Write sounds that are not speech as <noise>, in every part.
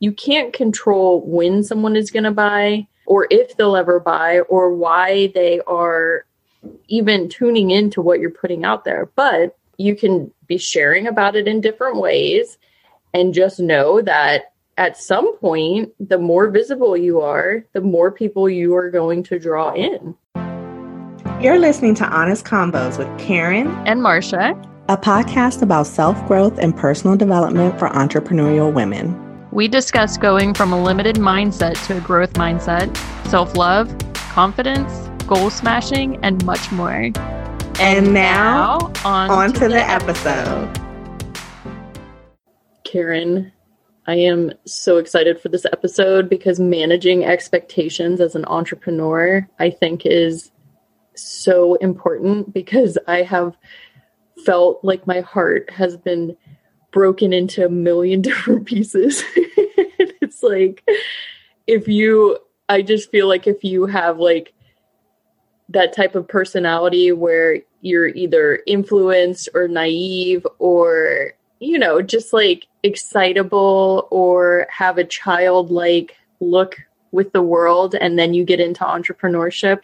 you can't control when someone is going to buy or if they'll ever buy or why they are even tuning into what you're putting out there. But you can be sharing about it in different ways and just know that at some point, the more visible you are, the more people you are going to draw in. You're listening to Honest Convos with Karen and Marcia, a podcast about self growth and personal development for entrepreneurial women. We discuss going from a limited mindset to a growth mindset, self love, confidence, goal smashing, and much more. And, and now, on, on to, to, the, the episode. episode. Karen, I am so excited for this episode because managing expectations as an entrepreneur, I think, is so important because I have felt like my heart has been broken into a million <laughs> different pieces. <laughs> it's like if you I just feel like if you have like that type of personality where you're either influenced or naive or you know just like excitable or have a childlike look with the world and then you get into entrepreneurship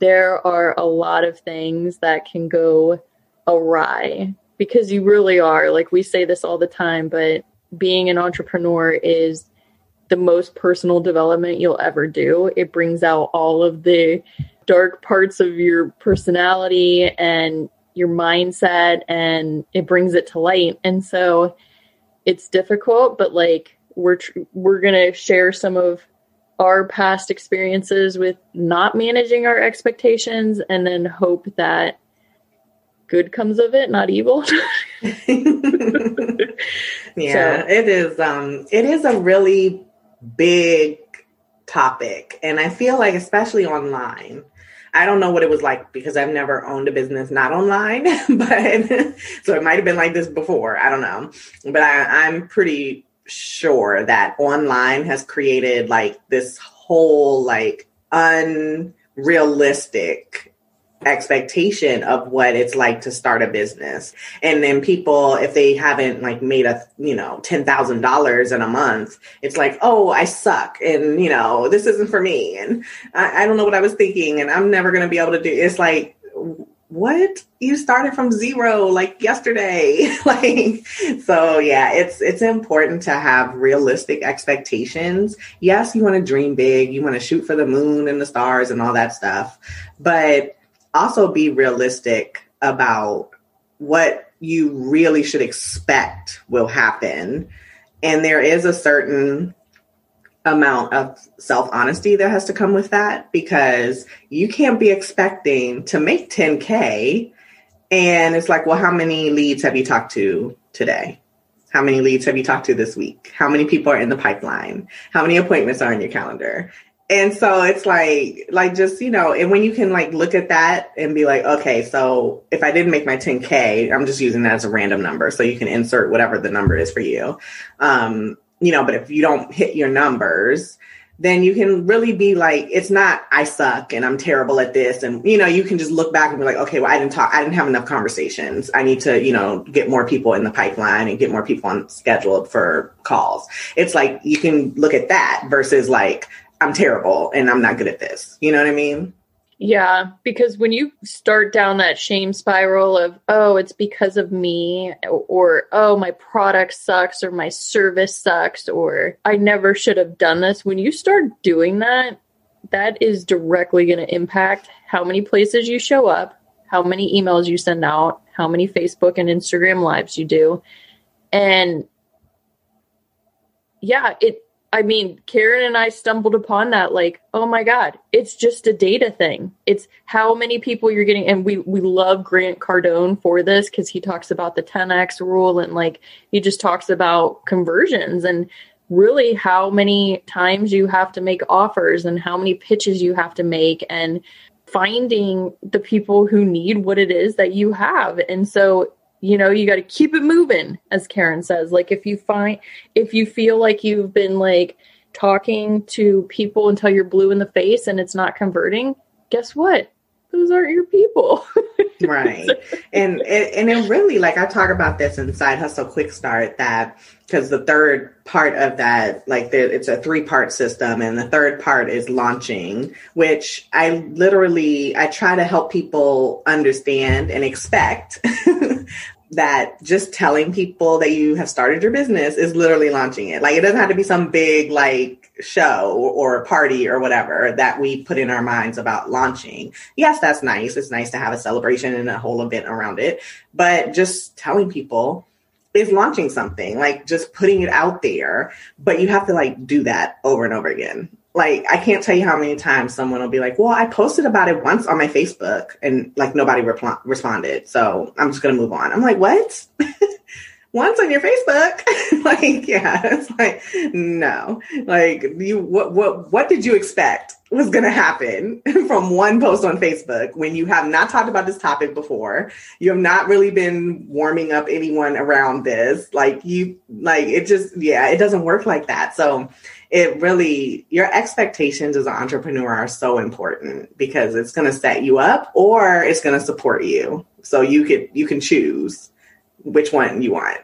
there are a lot of things that can go awry because you really are. Like we say this all the time, but being an entrepreneur is the most personal development you'll ever do. It brings out all of the dark parts of your personality and your mindset and it brings it to light. And so it's difficult, but like we're tr- we're going to share some of our past experiences with not managing our expectations and then hope that good comes of it, not evil. <laughs> yeah, so. it is um it is a really big topic and I feel like especially online I don't know what it was like because I've never owned a business not online, <laughs> but so it might have been like this before. I don't know. But I, I'm pretty sure that online has created like this whole like unrealistic expectation of what it's like to start a business. And then people, if they haven't like made a, you know, $10,000 in a month, it's like, oh, I suck. And, you know, this isn't for me. And I, I don't know what I was thinking. And I'm never going to be able to do It's like, what you started from zero like yesterday <laughs> like so yeah it's it's important to have realistic expectations yes you want to dream big you want to shoot for the moon and the stars and all that stuff but also be realistic about what you really should expect will happen and there is a certain amount of self honesty that has to come with that because you can't be expecting to make 10K. And it's like, well, how many leads have you talked to today? How many leads have you talked to this week? How many people are in the pipeline? How many appointments are in your calendar? And so it's like, like just, you know, and when you can like look at that and be like, okay, so if I didn't make my 10K, I'm just using that as a random number. So you can insert whatever the number is for you. Um, you know, but if you don't hit your numbers, then you can really be like, it's not, I suck and I'm terrible at this. And, you know, you can just look back and be like, okay, well, I didn't talk, I didn't have enough conversations. I need to, you know, get more people in the pipeline and get more people on scheduled for calls. It's like, you can look at that versus like, I'm terrible and I'm not good at this. You know what I mean? Yeah, because when you start down that shame spiral of, oh, it's because of me, or oh, my product sucks, or my service sucks, or I never should have done this, when you start doing that, that is directly going to impact how many places you show up, how many emails you send out, how many Facebook and Instagram lives you do. And yeah, it I mean, Karen and I stumbled upon that like, oh my God, it's just a data thing. It's how many people you're getting. And we, we love Grant Cardone for this because he talks about the 10X rule and like he just talks about conversions and really how many times you have to make offers and how many pitches you have to make and finding the people who need what it is that you have. And so you know you got to keep it moving as karen says. Like if you find if you feel like you've been like talking to people until you're blue in the face and it's not converting guess what those aren't your people. <laughs> right. And, and and really like I talk about this in Side Hustle Quick Start that because the third part of that like it's a three part system and the third part is launching which i literally i try to help people understand and expect <laughs> that just telling people that you have started your business is literally launching it. Like it doesn't have to be some big like show or party or whatever that we put in our minds about launching. Yes, that's nice. It's nice to have a celebration and a whole event around it, but just telling people is launching something, like just putting it out there, but you have to like do that over and over again like I can't tell you how many times someone will be like, "Well, I posted about it once on my Facebook and like nobody repl- responded, so I'm just gonna move on." I'm like, "What? <laughs> once on your Facebook?" <laughs> like, yeah, it's like no, like you what what what did you expect was gonna happen <laughs> from one post on Facebook when you have not talked about this topic before? You have not really been warming up anyone around this. Like you, like it just yeah, it doesn't work like that. So it really your expectations as an entrepreneur are so important because it's going to set you up or it's going to support you so you could you can choose which one you want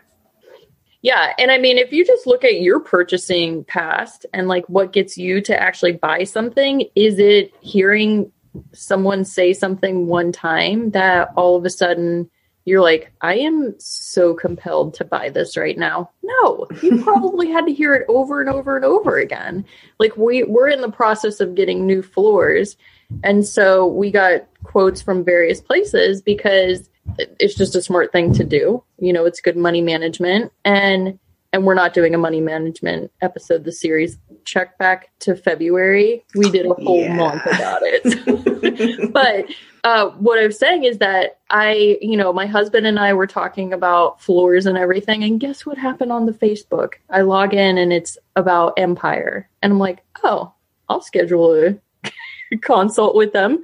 yeah and i mean if you just look at your purchasing past and like what gets you to actually buy something is it hearing someone say something one time that all of a sudden you're like, I am so compelled to buy this right now. No, you <laughs> probably had to hear it over and over and over again. Like we we're in the process of getting new floors. And so we got quotes from various places because it's just a smart thing to do. You know, it's good money management and and we're not doing a money management episode the series check back to february we did a whole yeah. month about it <laughs> <laughs> but uh, what I was saying is that I, you know, my husband and I were talking about floors and everything, and guess what happened on the Facebook? I log in and it's about Empire, and I'm like, oh, I'll schedule a <laughs> consult with them.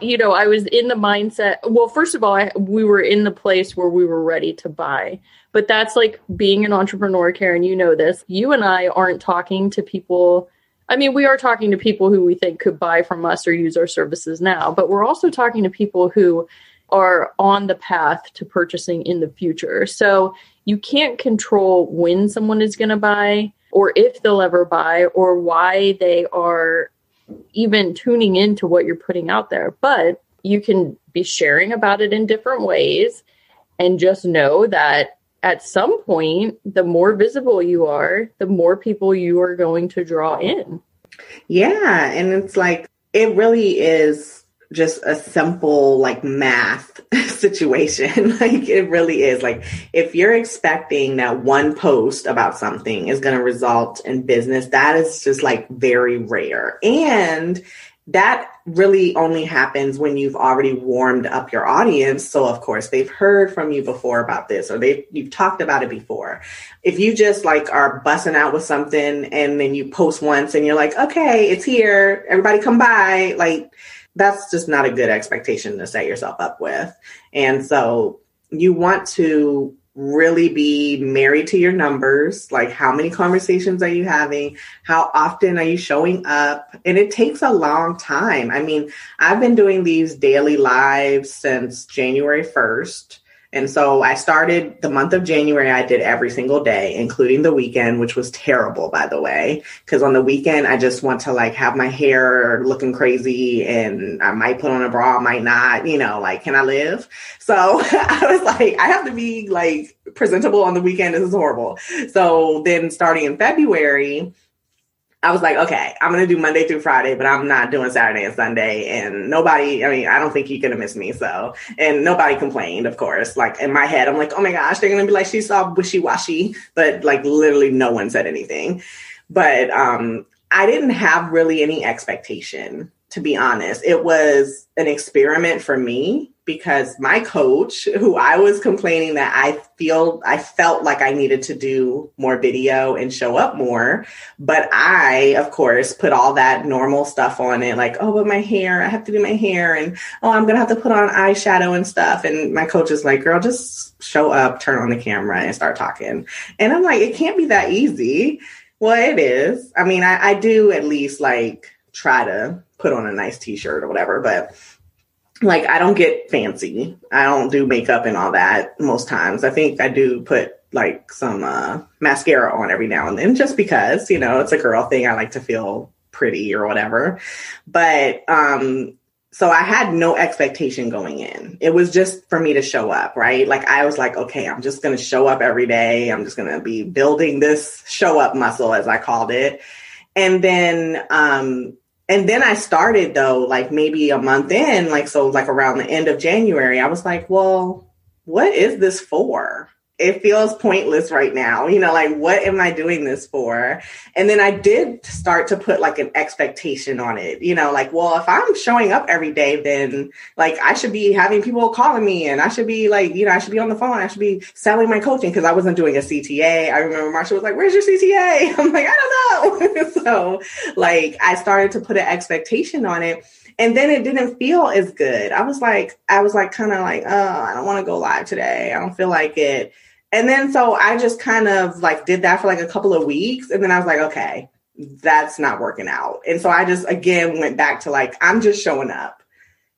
You know, I was in the mindset. Well, first of all, I, we were in the place where we were ready to buy. But that's like being an entrepreneur, Karen. You know this. You and I aren't talking to people I mean, we are talking to people who we think could buy from us or use our services now, but we're also talking to people who are on the path to purchasing in the future. So you can't control when someone is going to buy or if they'll ever buy or why they are even tuning into what you're putting out there. But you can be sharing about it in different ways and just know that at some point, the more visible you are, the more people you are going to draw in. Yeah. And it's like, it really is just a simple like math <laughs> situation. <laughs> like it really is. Like if you're expecting that one post about something is going to result in business, that is just like very rare. And that really only happens when you've already warmed up your audience so of course they've heard from you before about this or they've you've talked about it before if you just like are busting out with something and then you post once and you're like okay it's here everybody come by like that's just not a good expectation to set yourself up with. And so you want to really be married to your numbers like how many conversations are you having? How often are you showing up? And it takes a long time. I mean i've been doing these daily lives since january 1st and so I started the month of January, I did every single day, including the weekend, which was terrible, by the way. Because on the weekend, I just want to like have my hair looking crazy and I might put on a bra, might not, you know, like, can I live? So <laughs> I was like, I have to be like presentable on the weekend. This is horrible. So then starting in February, I was like, okay, I'm gonna do Monday through Friday, but I'm not doing Saturday and Sunday. And nobody, I mean, I don't think you're gonna miss me. So, and nobody complained, of course. Like in my head, I'm like, oh my gosh, they're gonna be like, she's all wishy washy, but like literally no one said anything. But um, I didn't have really any expectation, to be honest. It was an experiment for me because my coach, <laughs> who I was complaining that I feel I felt like I needed to do more video and show up more, but I, of course, put all that normal stuff on it, like, oh, but my hair, I have to do my hair, and oh, I'm gonna have to put on eyeshadow and stuff. And my coach is like, girl, just show up, turn on the camera, and start talking. And I'm like, it can't be that easy. Well, it is. I mean, I, I do at least like try to put on a nice t-shirt or whatever, but like I don't get fancy. I don't do makeup and all that most times. I think I do put like some uh, mascara on every now and then just because, you know, it's a girl thing. I like to feel pretty or whatever. But um so I had no expectation going in. It was just for me to show up, right? Like I was like, okay, I'm just going to show up every day. I'm just going to be building this show up muscle as I called it. And then um and then I started though, like maybe a month in, like so like around the end of January, I was like, well, what is this for? It feels pointless right now. You know, like what am I doing this for? And then I did start to put like an expectation on it. You know, like, well, if I'm showing up every day, then like I should be having people calling me and I should be like, you know, I should be on the phone. I should be selling my coaching because I wasn't doing a CTA. I remember Marsha was like, where's your CTA? <laughs> I'm like, I don't know. <laughs> so like I started to put an expectation on it and then it didn't feel as good. I was like, I was like, kind of like, oh, I don't want to go live today. I don't feel like it. And then so I just kind of like did that for like a couple of weeks. And then I was like, okay, that's not working out. And so I just again went back to like, I'm just showing up.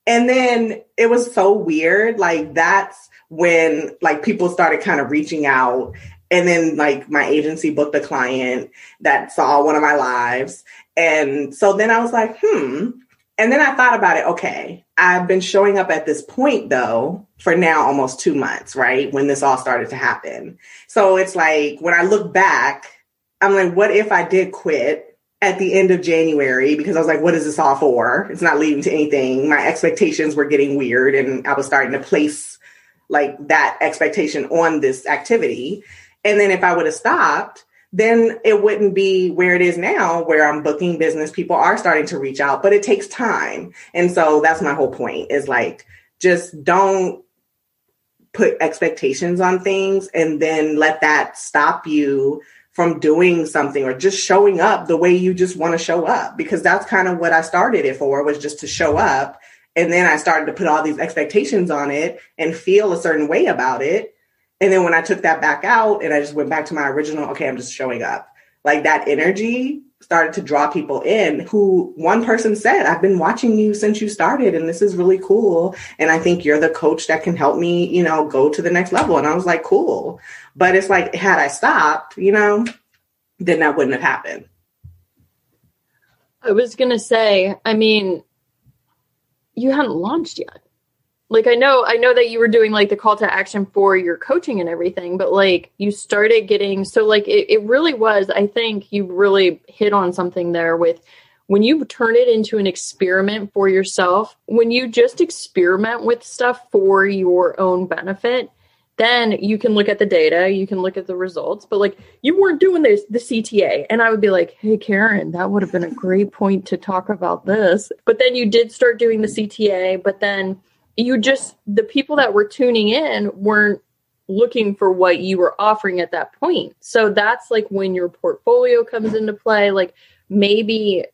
And then it was so weird. Like that's when like people started kind of reaching out. And then like my agency booked a client that saw one of my lives. And so then I was like, hmm, and then I thought about it. Okay, I've been showing up at this point though for now almost two months, right? When this all started to happen. So it's like when I look back, I'm like, what if I did quit at the end of January because I was like, what is this all for? It's not leading to anything. My expectations were getting weird and I was starting to place like that expectation on this activity. And then if I would have stopped, then it wouldn't be where it is now, where I'm booking business. People are starting to reach out, but it takes time. And so that's my whole point is like, just don't put expectations on things and then let that stop you from doing something or just showing up the way you just want to show up because that's kind of what I started it for was just to show up and then I started to put all these expectations on it and feel a certain way about it and then when I took that back out and I just went back to my original, okay, I'm just showing up. Like that energy started to draw people in who one person said, I've been watching you since you started and this is really cool. And I think you're the coach that can help me, you know, go to the next level. And I was like, cool. But it's like, had I stopped, you know, then that wouldn't have happened. I was going to say, I mean, you hadn't launched yet like i know i know that you were doing like the call to action for your coaching and everything but like you started getting so like it, it really was i think you really hit on something there with when you turn it into an experiment for yourself when you just experiment with stuff for your own benefit then you can look at the data you can look at the results but like you weren't doing this the cta and i would be like hey karen that would have been a great point to talk about this but then you did start doing the cta but then you just the people that were tuning in weren't looking for what you were offering at that point. So that's like when your portfolio comes into play. Like maybe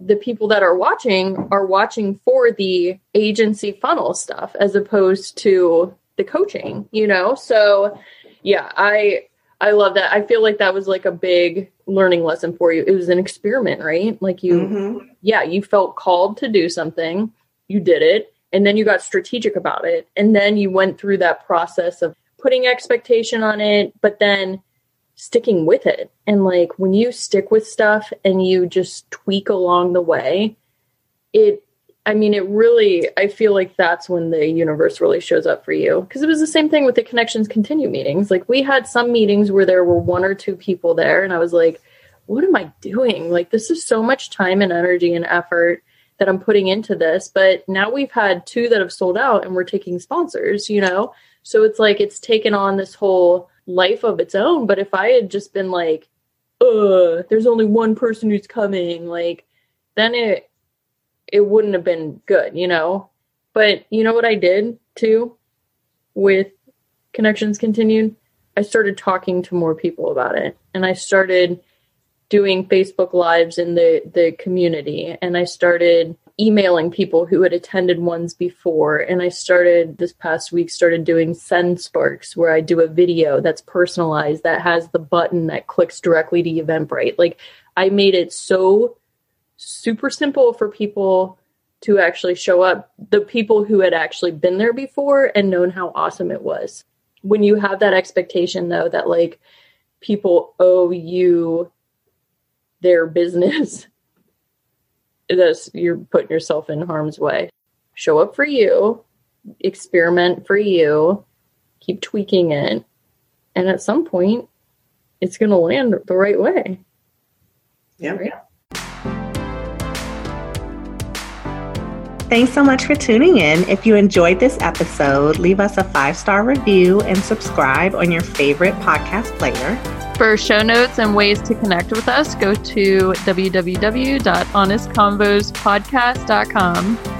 the people that are watching are watching for the agency funnel stuff as opposed to the coaching, you know? So yeah, I I love that. I feel like that was like a big learning lesson for you. It was an experiment, right? Like you mm-hmm. yeah, you felt called to do something. You did it and then you got strategic about it. And then you went through that process of putting expectation on it but then sticking with it. And like when you stick with stuff and you just tweak along the way it i mean it really i feel like that's when the universe really shows up for you. Because it was the same thing with the connections continue meetings. Like we had some meetings where there were one or two people there and i was like what am i doing? Like this is so much time and energy and effort that I'm putting into this. But now we've had two that have sold out and we're taking sponsors, you know? So it's like it's taken on this whole life of its own. But if I had just been like, uh, there's only one person who's coming, like, then it it wouldn't have been good, you know? But you know what I did too with Connections Continued? I started talking to more people about it. And I started doing Facebook lives in the the community. And I started emailing people who had attended ones before. And I started this past week started doing Sendsparks where I do a video that's personalized that has the button that clicks directly to Eventbrite. Like I made it so super simple for people to actually show up the people who had actually been there before and known how awesome it was. When you have that expectation though that like people owe you their business <laughs> that's you're putting yourself in harm's way show up for you experiment for you keep tweaking it and at some point it's going to land the right way yeah right? Thanks so much for tuning in. If you enjoyed this episode, leave us a five star review and subscribe on your favorite podcast player. For show notes and ways to connect with us, go to www.honestconvospodcast.com.